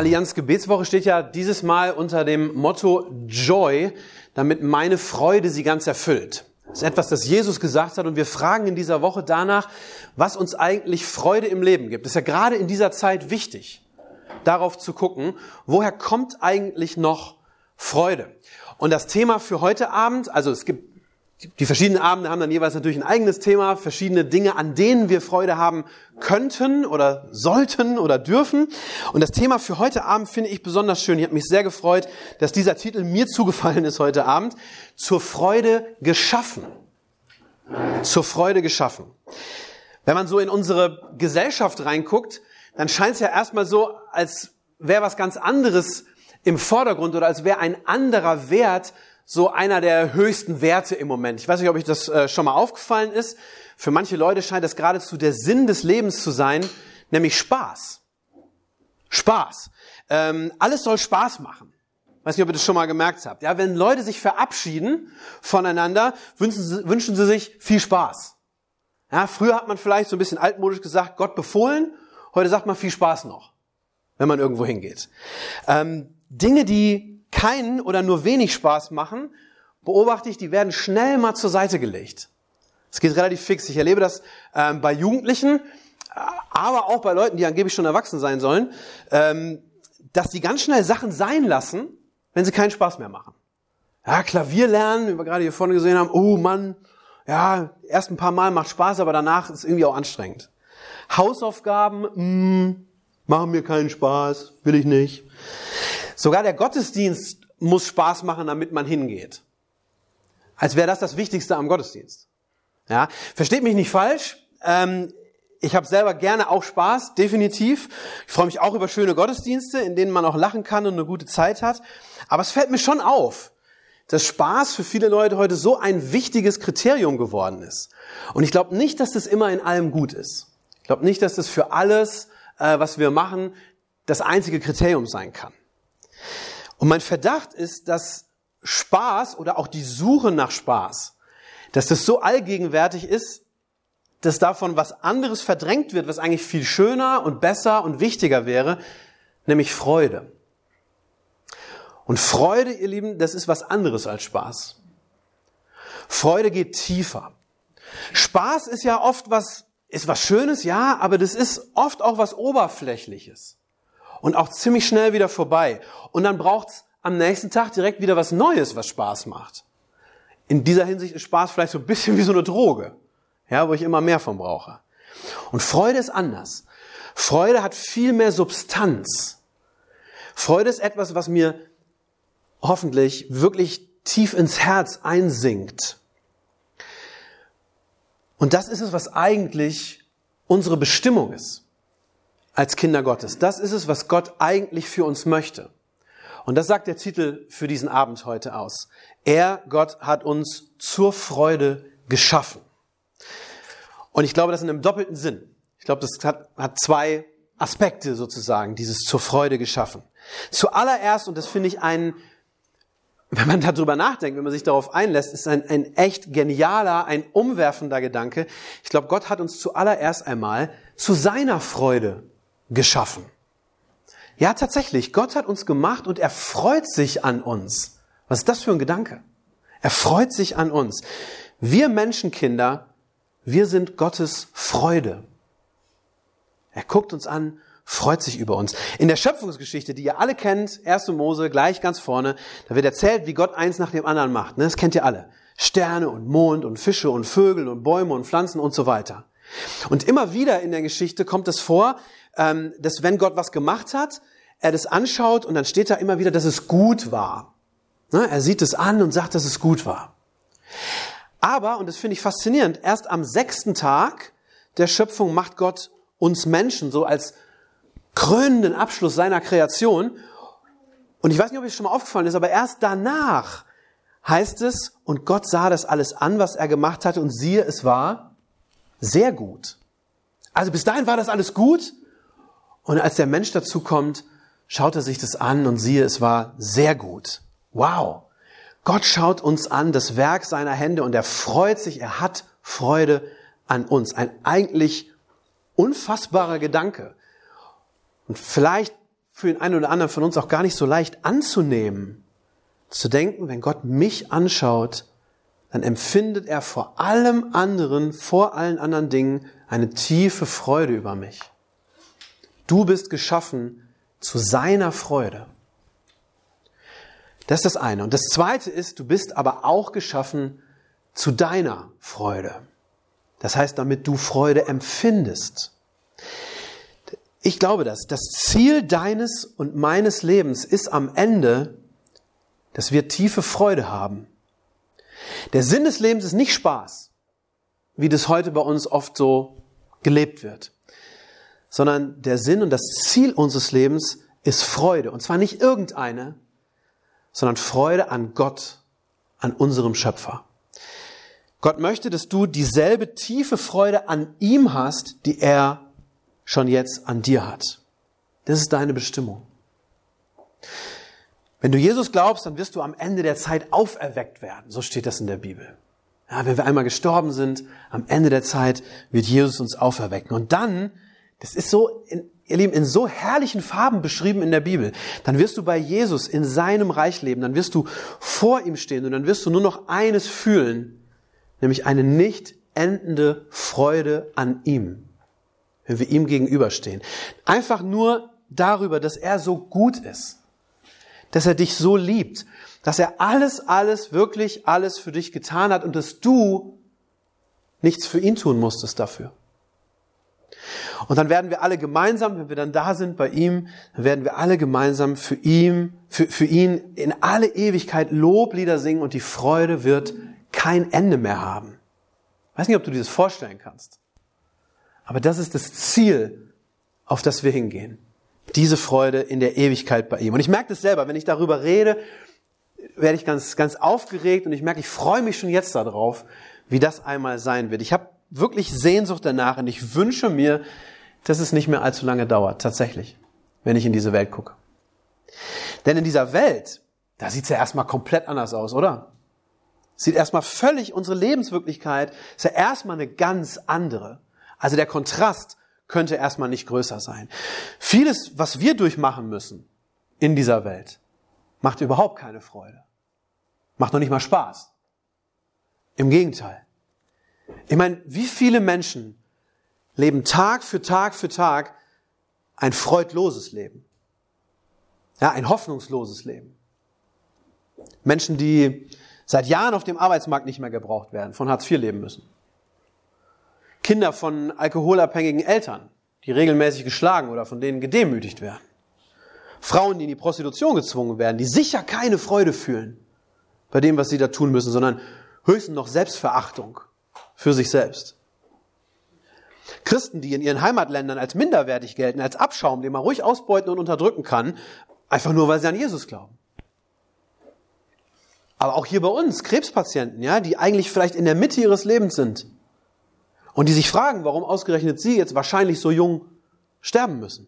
Allianz Gebetswoche steht ja dieses Mal unter dem Motto Joy, damit meine Freude sie ganz erfüllt. Das ist etwas, das Jesus gesagt hat und wir fragen in dieser Woche danach, was uns eigentlich Freude im Leben gibt. Das ist ja gerade in dieser Zeit wichtig, darauf zu gucken, woher kommt eigentlich noch Freude? Und das Thema für heute Abend, also es gibt die verschiedenen Abende haben dann jeweils natürlich ein eigenes Thema, verschiedene Dinge, an denen wir Freude haben könnten oder sollten oder dürfen. Und das Thema für heute Abend finde ich besonders schön. Ich habe mich sehr gefreut, dass dieser Titel mir zugefallen ist heute Abend. Zur Freude geschaffen. Zur Freude geschaffen. Wenn man so in unsere Gesellschaft reinguckt, dann scheint es ja erstmal so, als wäre was ganz anderes im Vordergrund oder als wäre ein anderer Wert so einer der höchsten Werte im Moment. Ich weiß nicht, ob euch das äh, schon mal aufgefallen ist. Für manche Leute scheint das geradezu der Sinn des Lebens zu sein, nämlich Spaß. Spaß. Ähm, alles soll Spaß machen. Weiß nicht, ob ihr das schon mal gemerkt habt. Ja, wenn Leute sich verabschieden voneinander, wünschen sie, wünschen sie sich viel Spaß. Ja, früher hat man vielleicht so ein bisschen altmodisch gesagt, Gott befohlen. Heute sagt man viel Spaß noch, wenn man irgendwo hingeht. Ähm, Dinge, die keinen oder nur wenig Spaß machen, beobachte ich, die werden schnell mal zur Seite gelegt. Es geht relativ fix. Ich erlebe das ähm, bei Jugendlichen, aber auch bei Leuten, die angeblich schon erwachsen sein sollen, ähm, dass die ganz schnell Sachen sein lassen, wenn sie keinen Spaß mehr machen. Ja, Klavier lernen, wie wir gerade hier vorne gesehen haben, oh Mann, ja, erst ein paar Mal macht Spaß, aber danach ist irgendwie auch anstrengend. Hausaufgaben, mh, mm, machen mir keinen Spaß, will ich nicht. Sogar der Gottesdienst muss Spaß machen, damit man hingeht. Als wäre das das Wichtigste am Gottesdienst. Ja, versteht mich nicht falsch. Ähm, ich habe selber gerne auch Spaß, definitiv. Ich freue mich auch über schöne Gottesdienste, in denen man auch lachen kann und eine gute Zeit hat. Aber es fällt mir schon auf, dass Spaß für viele Leute heute so ein wichtiges Kriterium geworden ist. Und ich glaube nicht, dass das immer in allem gut ist. Ich glaube nicht, dass das für alles, äh, was wir machen, das einzige Kriterium sein kann. Und mein Verdacht ist, dass Spaß oder auch die Suche nach Spaß, dass das so allgegenwärtig ist, dass davon was anderes verdrängt wird, was eigentlich viel schöner und besser und wichtiger wäre, nämlich Freude. Und Freude, ihr Lieben, das ist was anderes als Spaß. Freude geht tiefer. Spaß ist ja oft was, ist was Schönes, ja, aber das ist oft auch was Oberflächliches und auch ziemlich schnell wieder vorbei. Und dann braucht's am nächsten Tag direkt wieder was Neues, was Spaß macht. In dieser Hinsicht ist Spaß vielleicht so ein bisschen wie so eine Droge, ja, wo ich immer mehr von brauche. Und Freude ist anders. Freude hat viel mehr Substanz. Freude ist etwas, was mir hoffentlich wirklich tief ins Herz einsinkt. Und das ist es, was eigentlich unsere Bestimmung ist als Kinder Gottes. Das ist es, was Gott eigentlich für uns möchte. Und das sagt der Titel für diesen Abend heute aus. Er, Gott, hat uns zur Freude geschaffen. Und ich glaube, das in einem doppelten Sinn. Ich glaube, das hat, hat zwei Aspekte sozusagen, dieses zur Freude geschaffen. Zuallererst, und das finde ich ein, wenn man darüber nachdenkt, wenn man sich darauf einlässt, ist ein, ein echt genialer, ein umwerfender Gedanke. Ich glaube, Gott hat uns zuallererst einmal zu seiner Freude geschaffen. Ja, tatsächlich, Gott hat uns gemacht und er freut sich an uns. Was ist das für ein Gedanke? Er freut sich an uns. Wir Menschenkinder, wir sind Gottes Freude. Er guckt uns an, freut sich über uns. In der Schöpfungsgeschichte, die ihr alle kennt, 1. Mose, gleich ganz vorne, da wird erzählt, wie Gott eins nach dem anderen macht. Ne? Das kennt ihr alle. Sterne und Mond und Fische und Vögel und Bäume und Pflanzen und so weiter. Und immer wieder in der Geschichte kommt es vor, ähm, dass wenn Gott was gemacht hat, er das anschaut und dann steht da immer wieder, dass es gut war. Ne? Er sieht es an und sagt, dass es gut war. Aber, und das finde ich faszinierend, erst am sechsten Tag der Schöpfung macht Gott uns Menschen so als krönenden Abschluss seiner Kreation. Und ich weiß nicht, ob es schon mal aufgefallen ist, aber erst danach heißt es, und Gott sah das alles an, was er gemacht hatte, und siehe, es war sehr gut. Also bis dahin war das alles gut. Und als der Mensch dazu kommt, schaut er sich das an und siehe, es war sehr gut. Wow. Gott schaut uns an, das Werk seiner Hände, und er freut sich, er hat Freude an uns. Ein eigentlich unfassbarer Gedanke. Und vielleicht für den einen oder anderen von uns auch gar nicht so leicht anzunehmen, zu denken, wenn Gott mich anschaut, dann empfindet er vor allem anderen, vor allen anderen Dingen eine tiefe Freude über mich. Du bist geschaffen zu seiner Freude. Das ist das eine. Und das zweite ist, du bist aber auch geschaffen zu deiner Freude. Das heißt, damit du Freude empfindest. Ich glaube das. Das Ziel deines und meines Lebens ist am Ende, dass wir tiefe Freude haben. Der Sinn des Lebens ist nicht Spaß, wie das heute bei uns oft so gelebt wird, sondern der Sinn und das Ziel unseres Lebens ist Freude. Und zwar nicht irgendeine, sondern Freude an Gott, an unserem Schöpfer. Gott möchte, dass du dieselbe tiefe Freude an ihm hast, die er schon jetzt an dir hat. Das ist deine Bestimmung. Wenn du Jesus glaubst, dann wirst du am Ende der Zeit auferweckt werden. So steht das in der Bibel. Ja, wenn wir einmal gestorben sind, am Ende der Zeit wird Jesus uns auferwecken. Und dann, das ist so, in, ihr Lieben, in so herrlichen Farben beschrieben in der Bibel, dann wirst du bei Jesus in seinem Reich leben, dann wirst du vor ihm stehen und dann wirst du nur noch eines fühlen, nämlich eine nicht endende Freude an ihm, wenn wir ihm gegenüberstehen. Einfach nur darüber, dass er so gut ist dass er dich so liebt, dass er alles, alles, wirklich alles für dich getan hat und dass du nichts für ihn tun musstest dafür. Und dann werden wir alle gemeinsam, wenn wir dann da sind bei ihm, dann werden wir alle gemeinsam für ihn, für, für ihn in alle Ewigkeit Loblieder singen und die Freude wird kein Ende mehr haben. Ich weiß nicht, ob du dir das vorstellen kannst. Aber das ist das Ziel, auf das wir hingehen diese Freude in der Ewigkeit bei ihm. Und ich merke das selber, wenn ich darüber rede, werde ich ganz, ganz aufgeregt und ich merke, ich freue mich schon jetzt darauf, wie das einmal sein wird. Ich habe wirklich Sehnsucht danach und ich wünsche mir, dass es nicht mehr allzu lange dauert, tatsächlich, wenn ich in diese Welt gucke. Denn in dieser Welt, da sieht es ja erstmal komplett anders aus, oder? Sieht erstmal völlig unsere Lebenswirklichkeit, ist ja erstmal eine ganz andere. Also der Kontrast könnte erstmal nicht größer sein. Vieles, was wir durchmachen müssen in dieser Welt, macht überhaupt keine Freude. Macht noch nicht mal Spaß. Im Gegenteil. Ich meine, wie viele Menschen leben Tag für Tag für Tag ein freudloses Leben? Ja, ein hoffnungsloses Leben. Menschen, die seit Jahren auf dem Arbeitsmarkt nicht mehr gebraucht werden, von Hartz IV leben müssen. Kinder von alkoholabhängigen Eltern, die regelmäßig geschlagen oder von denen gedemütigt werden. Frauen, die in die Prostitution gezwungen werden, die sicher keine Freude fühlen bei dem, was sie da tun müssen, sondern höchstens noch Selbstverachtung für sich selbst. Christen, die in ihren Heimatländern als minderwertig gelten, als Abschaum, den man ruhig ausbeuten und unterdrücken kann, einfach nur, weil sie an Jesus glauben. Aber auch hier bei uns, Krebspatienten, ja, die eigentlich vielleicht in der Mitte ihres Lebens sind, und die sich fragen, warum ausgerechnet sie jetzt wahrscheinlich so jung sterben müssen.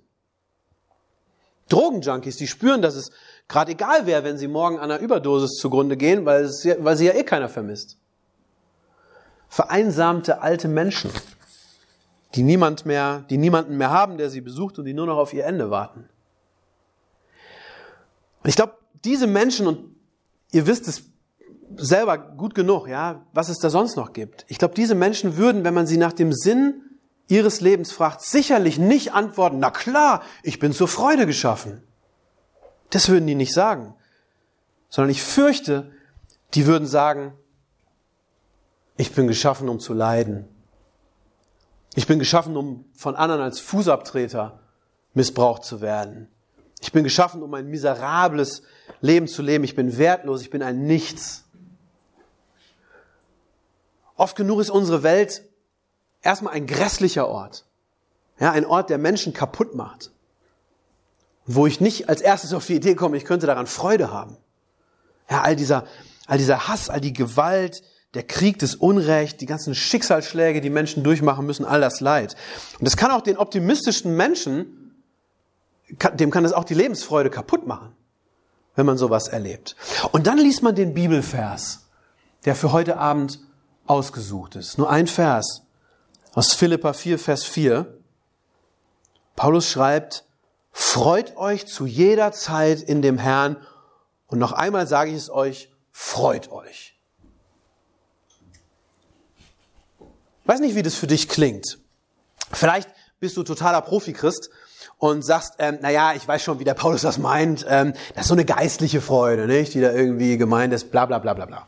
Drogenjunkies, die spüren, dass es gerade egal wäre, wenn sie morgen an einer Überdosis zugrunde gehen, weil, es, weil sie ja eh keiner vermisst. Vereinsamte alte Menschen, die niemand mehr, die niemanden mehr haben, der sie besucht und die nur noch auf ihr Ende warten. Ich glaube, diese Menschen, und ihr wisst es selber gut genug, ja, was es da sonst noch gibt. Ich glaube, diese Menschen würden, wenn man sie nach dem Sinn ihres Lebens fragt, sicherlich nicht antworten, na klar, ich bin zur Freude geschaffen. Das würden die nicht sagen. Sondern ich fürchte, die würden sagen, ich bin geschaffen, um zu leiden. Ich bin geschaffen, um von anderen als Fußabtreter missbraucht zu werden. Ich bin geschaffen, um ein miserables Leben zu leben. Ich bin wertlos, ich bin ein Nichts. Oft genug ist unsere Welt erstmal ein grässlicher Ort. Ja, ein Ort, der Menschen kaputt macht. wo ich nicht als erstes auf die Idee komme, ich könnte daran Freude haben. Ja, all dieser, all dieser Hass, all die Gewalt, der Krieg, das Unrecht, die ganzen Schicksalsschläge, die Menschen durchmachen müssen, all das Leid. Und das kann auch den optimistischsten Menschen, dem kann das auch die Lebensfreude kaputt machen, wenn man sowas erlebt. Und dann liest man den Bibelvers, der für heute Abend ausgesucht ist. Nur ein Vers aus Philippa 4, Vers 4. Paulus schreibt, freut euch zu jeder Zeit in dem Herrn. Und noch einmal sage ich es euch, freut euch. Weiß nicht, wie das für dich klingt. Vielleicht bist du totaler Profi-Christ und sagst, ähm, naja, ich weiß schon, wie der Paulus das meint. Ähm, das ist so eine geistliche Freude, nicht? die da irgendwie gemeint ist, bla bla bla bla bla.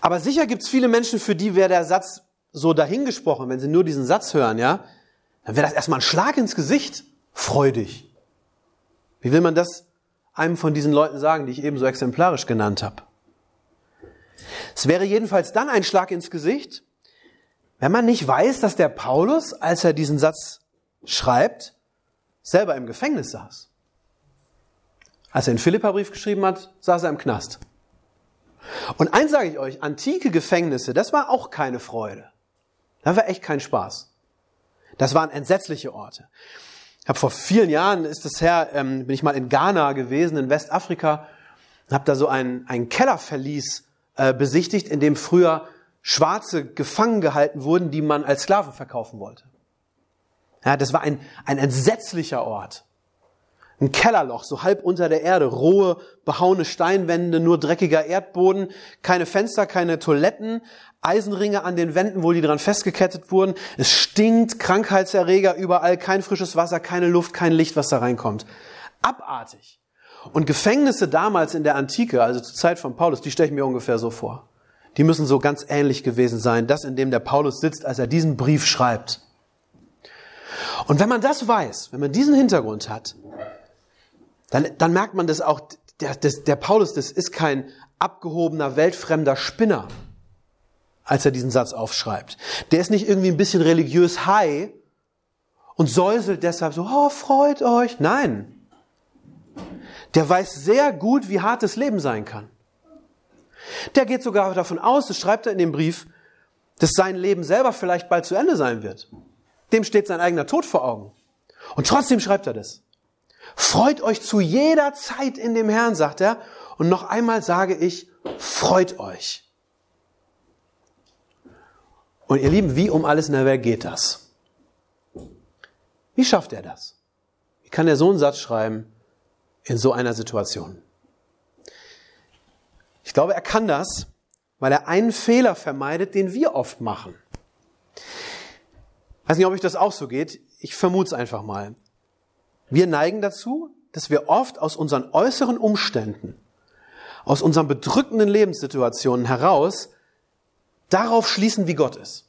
Aber sicher gibt es viele Menschen, für die wäre der Satz so dahingesprochen, wenn sie nur diesen Satz hören, ja, dann wäre das erstmal ein Schlag ins Gesicht. Freudig. Wie will man das einem von diesen Leuten sagen, die ich eben so exemplarisch genannt habe? Es wäre jedenfalls dann ein Schlag ins Gesicht, wenn man nicht weiß, dass der Paulus, als er diesen Satz schreibt, selber im Gefängnis saß. Als er den Philippa-Brief geschrieben hat, saß er im Knast. Und eins sage ich euch, antike Gefängnisse, das war auch keine Freude. Das war echt kein Spaß. Das waren entsetzliche Orte. Ich habe vor vielen Jahren, ist es her, ähm, bin ich mal in Ghana gewesen, in Westafrika, habe da so ein, ein Kellerverlies äh, besichtigt, in dem früher Schwarze gefangen gehalten wurden, die man als Sklaven verkaufen wollte. Ja, das war ein, ein entsetzlicher Ort. Ein Kellerloch, so halb unter der Erde, rohe, behauene Steinwände, nur dreckiger Erdboden, keine Fenster, keine Toiletten, Eisenringe an den Wänden, wo die dran festgekettet wurden. Es stinkt, Krankheitserreger überall, kein frisches Wasser, keine Luft, kein Licht, was da reinkommt. Abartig. Und Gefängnisse damals in der Antike, also zur Zeit von Paulus, die stelle ich mir ungefähr so vor. Die müssen so ganz ähnlich gewesen sein, das in dem der Paulus sitzt, als er diesen Brief schreibt. Und wenn man das weiß, wenn man diesen Hintergrund hat, dann, dann merkt man das auch, der, der, der Paulus, das ist kein abgehobener, weltfremder Spinner, als er diesen Satz aufschreibt. Der ist nicht irgendwie ein bisschen religiös high und säuselt deshalb so, oh, freut euch. Nein. Der weiß sehr gut, wie hart das Leben sein kann. Der geht sogar davon aus, das schreibt er in dem Brief, dass sein Leben selber vielleicht bald zu Ende sein wird. Dem steht sein eigener Tod vor Augen. Und trotzdem schreibt er das. Freut euch zu jeder Zeit in dem Herrn, sagt er. Und noch einmal sage ich, freut euch. Und ihr Lieben, wie um alles in der Welt geht das? Wie schafft er das? Wie kann er so einen Satz schreiben in so einer Situation? Ich glaube, er kann das, weil er einen Fehler vermeidet, den wir oft machen. Ich weiß nicht, ob euch das auch so geht. Ich vermute es einfach mal. Wir neigen dazu, dass wir oft aus unseren äußeren Umständen, aus unseren bedrückenden Lebenssituationen heraus darauf schließen, wie Gott ist.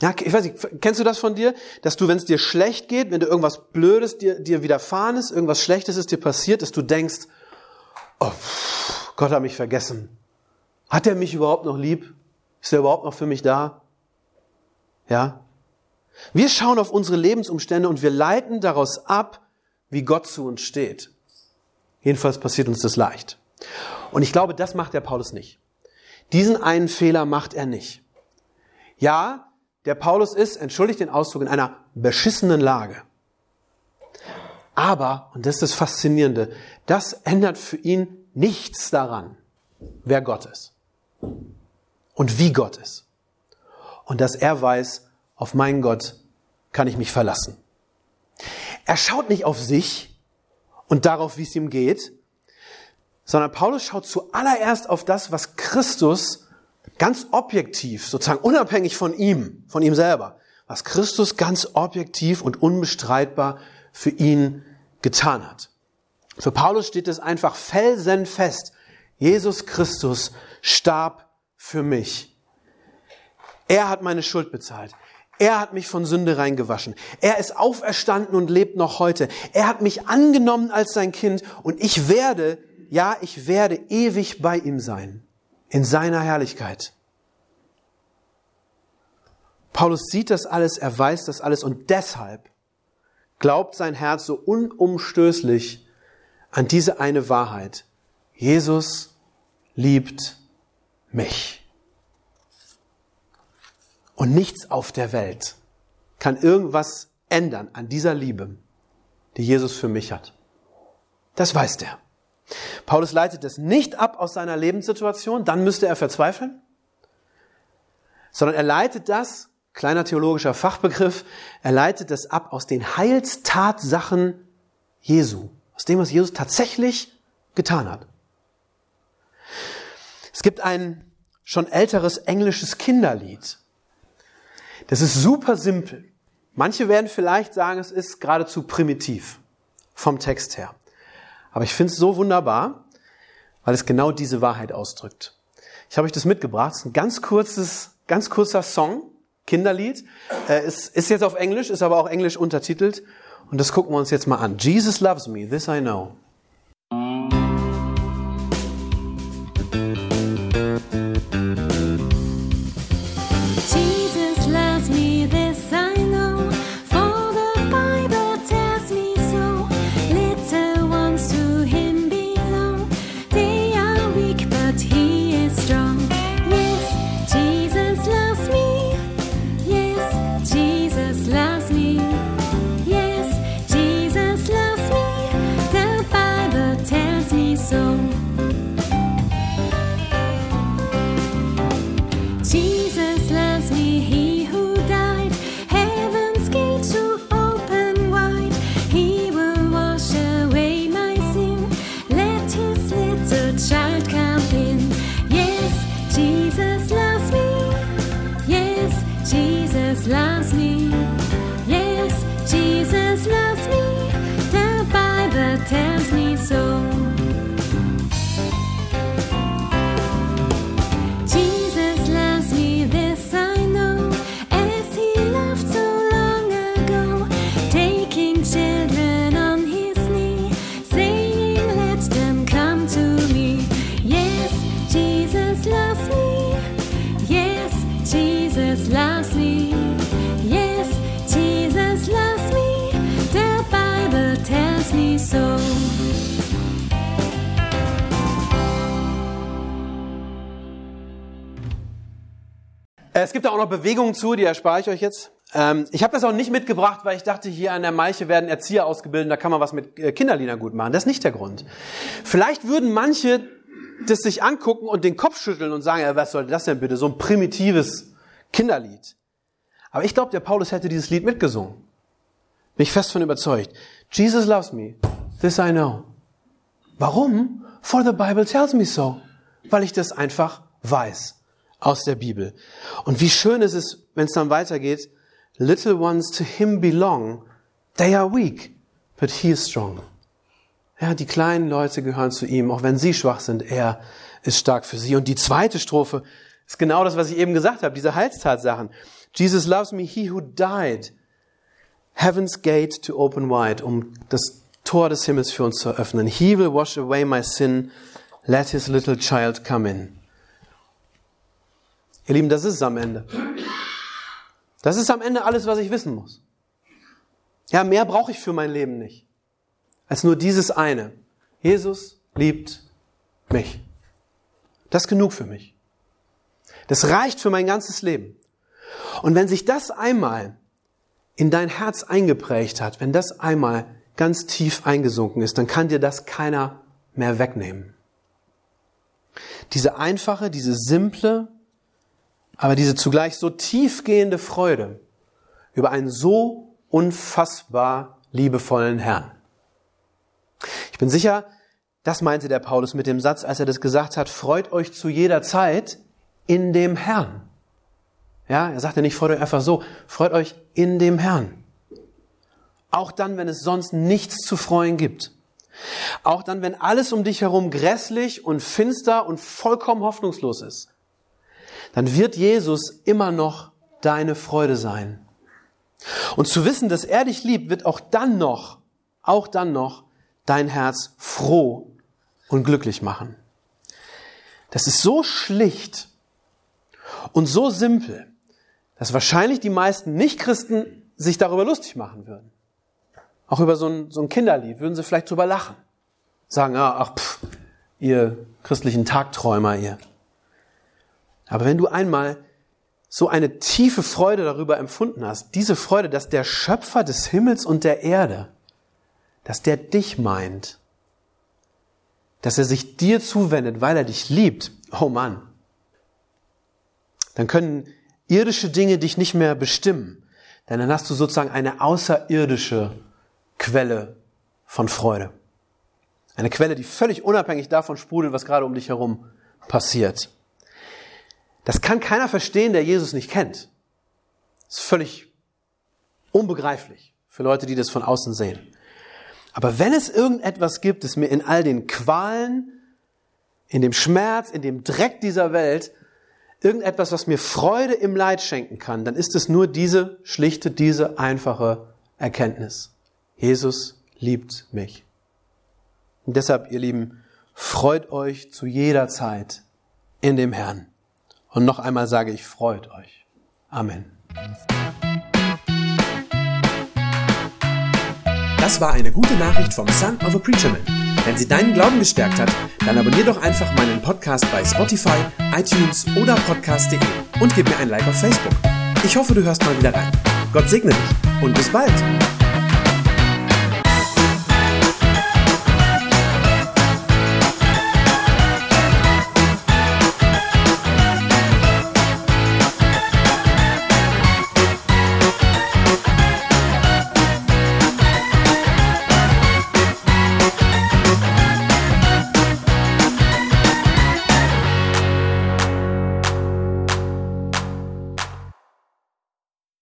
Ja, ich weiß nicht, kennst du das von dir? Dass du, wenn es dir schlecht geht, wenn du irgendwas Blödes dir, dir widerfahren ist, irgendwas Schlechtes ist dir passiert, dass du denkst, oh, Gott hat mich vergessen. Hat er mich überhaupt noch lieb? Ist er überhaupt noch für mich da? Ja? Wir schauen auf unsere Lebensumstände und wir leiten daraus ab, wie Gott zu uns steht. Jedenfalls passiert uns das leicht. Und ich glaube, das macht der Paulus nicht. Diesen einen Fehler macht er nicht. Ja, der Paulus ist, entschuldigt den Ausdruck, in einer beschissenen Lage. Aber, und das ist das Faszinierende, das ändert für ihn nichts daran, wer Gott ist und wie Gott ist. Und dass er weiß, auf meinen Gott kann ich mich verlassen. Er schaut nicht auf sich und darauf, wie es ihm geht, sondern Paulus schaut zuallererst auf das, was Christus ganz objektiv, sozusagen unabhängig von ihm, von ihm selber, was Christus ganz objektiv und unbestreitbar für ihn getan hat. Für Paulus steht es einfach felsenfest. Jesus Christus starb für mich. Er hat meine Schuld bezahlt. Er hat mich von Sünde reingewaschen. Er ist auferstanden und lebt noch heute. Er hat mich angenommen als sein Kind und ich werde, ja, ich werde ewig bei ihm sein. In seiner Herrlichkeit. Paulus sieht das alles, er weiß das alles und deshalb, glaubt sein Herz so unumstößlich an diese eine Wahrheit. Jesus liebt mich. Und nichts auf der Welt kann irgendwas ändern an dieser Liebe, die Jesus für mich hat. Das weiß der. Paulus leitet es nicht ab aus seiner Lebenssituation, dann müsste er verzweifeln, sondern er leitet das, kleiner theologischer Fachbegriff, er leitet das ab aus den Heilstatsachen Jesu, aus dem, was Jesus tatsächlich getan hat. Es gibt ein schon älteres englisches Kinderlied. Das ist super simpel. Manche werden vielleicht sagen, es ist geradezu primitiv vom Text her. Aber ich finde es so wunderbar, weil es genau diese Wahrheit ausdrückt. Ich habe euch das mitgebracht. Es ist ein ganz kurzes, ganz kurzer Song, Kinderlied. Äh, ist, ist jetzt auf Englisch, ist aber auch englisch untertitelt. Und das gucken wir uns jetzt mal an. Jesus loves me, this I know. Auch noch Bewegungen zu, die erspare ich euch jetzt. Ähm, ich habe das auch nicht mitgebracht, weil ich dachte, hier an der Maiche werden Erzieher ausgebildet, da kann man was mit äh, Kinderliedern gut machen. Das ist nicht der Grund. Vielleicht würden manche das sich angucken und den Kopf schütteln und sagen, ja, was soll das denn bitte, so ein primitives Kinderlied. Aber ich glaube, der Paulus hätte dieses Lied mitgesungen. Bin ich fest von überzeugt. Jesus loves me. This I know. Warum? For the Bible tells me so. Weil ich das einfach weiß aus der Bibel. Und wie schön ist es, wenn es dann weitergeht, little ones to him belong, they are weak, but he is strong. Ja, die kleinen Leute gehören zu ihm, auch wenn sie schwach sind, er ist stark für sie. Und die zweite Strophe ist genau das, was ich eben gesagt habe, diese Heilstatsachen. Jesus loves me, he who died. Heaven's gate to open wide, um das Tor des Himmels für uns zu öffnen. He will wash away my sin. Let his little child come in. Ihr Lieben, das ist es am Ende. Das ist am Ende alles, was ich wissen muss. Ja, mehr brauche ich für mein Leben nicht. Als nur dieses eine. Jesus liebt mich. Das ist genug für mich. Das reicht für mein ganzes Leben. Und wenn sich das einmal in dein Herz eingeprägt hat, wenn das einmal ganz tief eingesunken ist, dann kann dir das keiner mehr wegnehmen. Diese einfache, diese simple, aber diese zugleich so tiefgehende Freude über einen so unfassbar liebevollen Herrn. Ich bin sicher, das meinte der Paulus mit dem Satz, als er das gesagt hat, freut euch zu jeder Zeit in dem Herrn. Ja, er sagte nicht, freut euch einfach so, freut euch in dem Herrn. Auch dann, wenn es sonst nichts zu freuen gibt. Auch dann, wenn alles um dich herum grässlich und finster und vollkommen hoffnungslos ist dann wird Jesus immer noch deine Freude sein. Und zu wissen, dass er dich liebt, wird auch dann noch, auch dann noch dein Herz froh und glücklich machen. Das ist so schlicht und so simpel, dass wahrscheinlich die meisten Nichtchristen sich darüber lustig machen würden. Auch über so ein, so ein Kinderlied würden sie vielleicht drüber lachen. Sagen, ah, ach, pff, ihr christlichen Tagträumer, ihr. Aber wenn du einmal so eine tiefe Freude darüber empfunden hast, diese Freude, dass der Schöpfer des Himmels und der Erde, dass der dich meint, dass er sich dir zuwendet, weil er dich liebt, oh Mann, dann können irdische Dinge dich nicht mehr bestimmen, denn dann hast du sozusagen eine außerirdische Quelle von Freude. Eine Quelle, die völlig unabhängig davon sprudelt, was gerade um dich herum passiert. Das kann keiner verstehen, der Jesus nicht kennt. Das ist völlig unbegreiflich für Leute, die das von außen sehen. Aber wenn es irgendetwas gibt, das mir in all den Qualen, in dem Schmerz, in dem Dreck dieser Welt, irgendetwas, was mir Freude im Leid schenken kann, dann ist es nur diese schlichte, diese einfache Erkenntnis. Jesus liebt mich. Und deshalb, ihr Lieben, freut euch zu jeder Zeit in dem Herrn. Und noch einmal sage ich, freut euch. Amen. Das war eine gute Nachricht vom Son of a Preacher Man. Wenn sie deinen Glauben gestärkt hat, dann abonnier doch einfach meinen Podcast bei Spotify, iTunes oder podcast.de und gib mir ein Like auf Facebook. Ich hoffe, du hörst mal wieder rein. Gott segne dich und bis bald.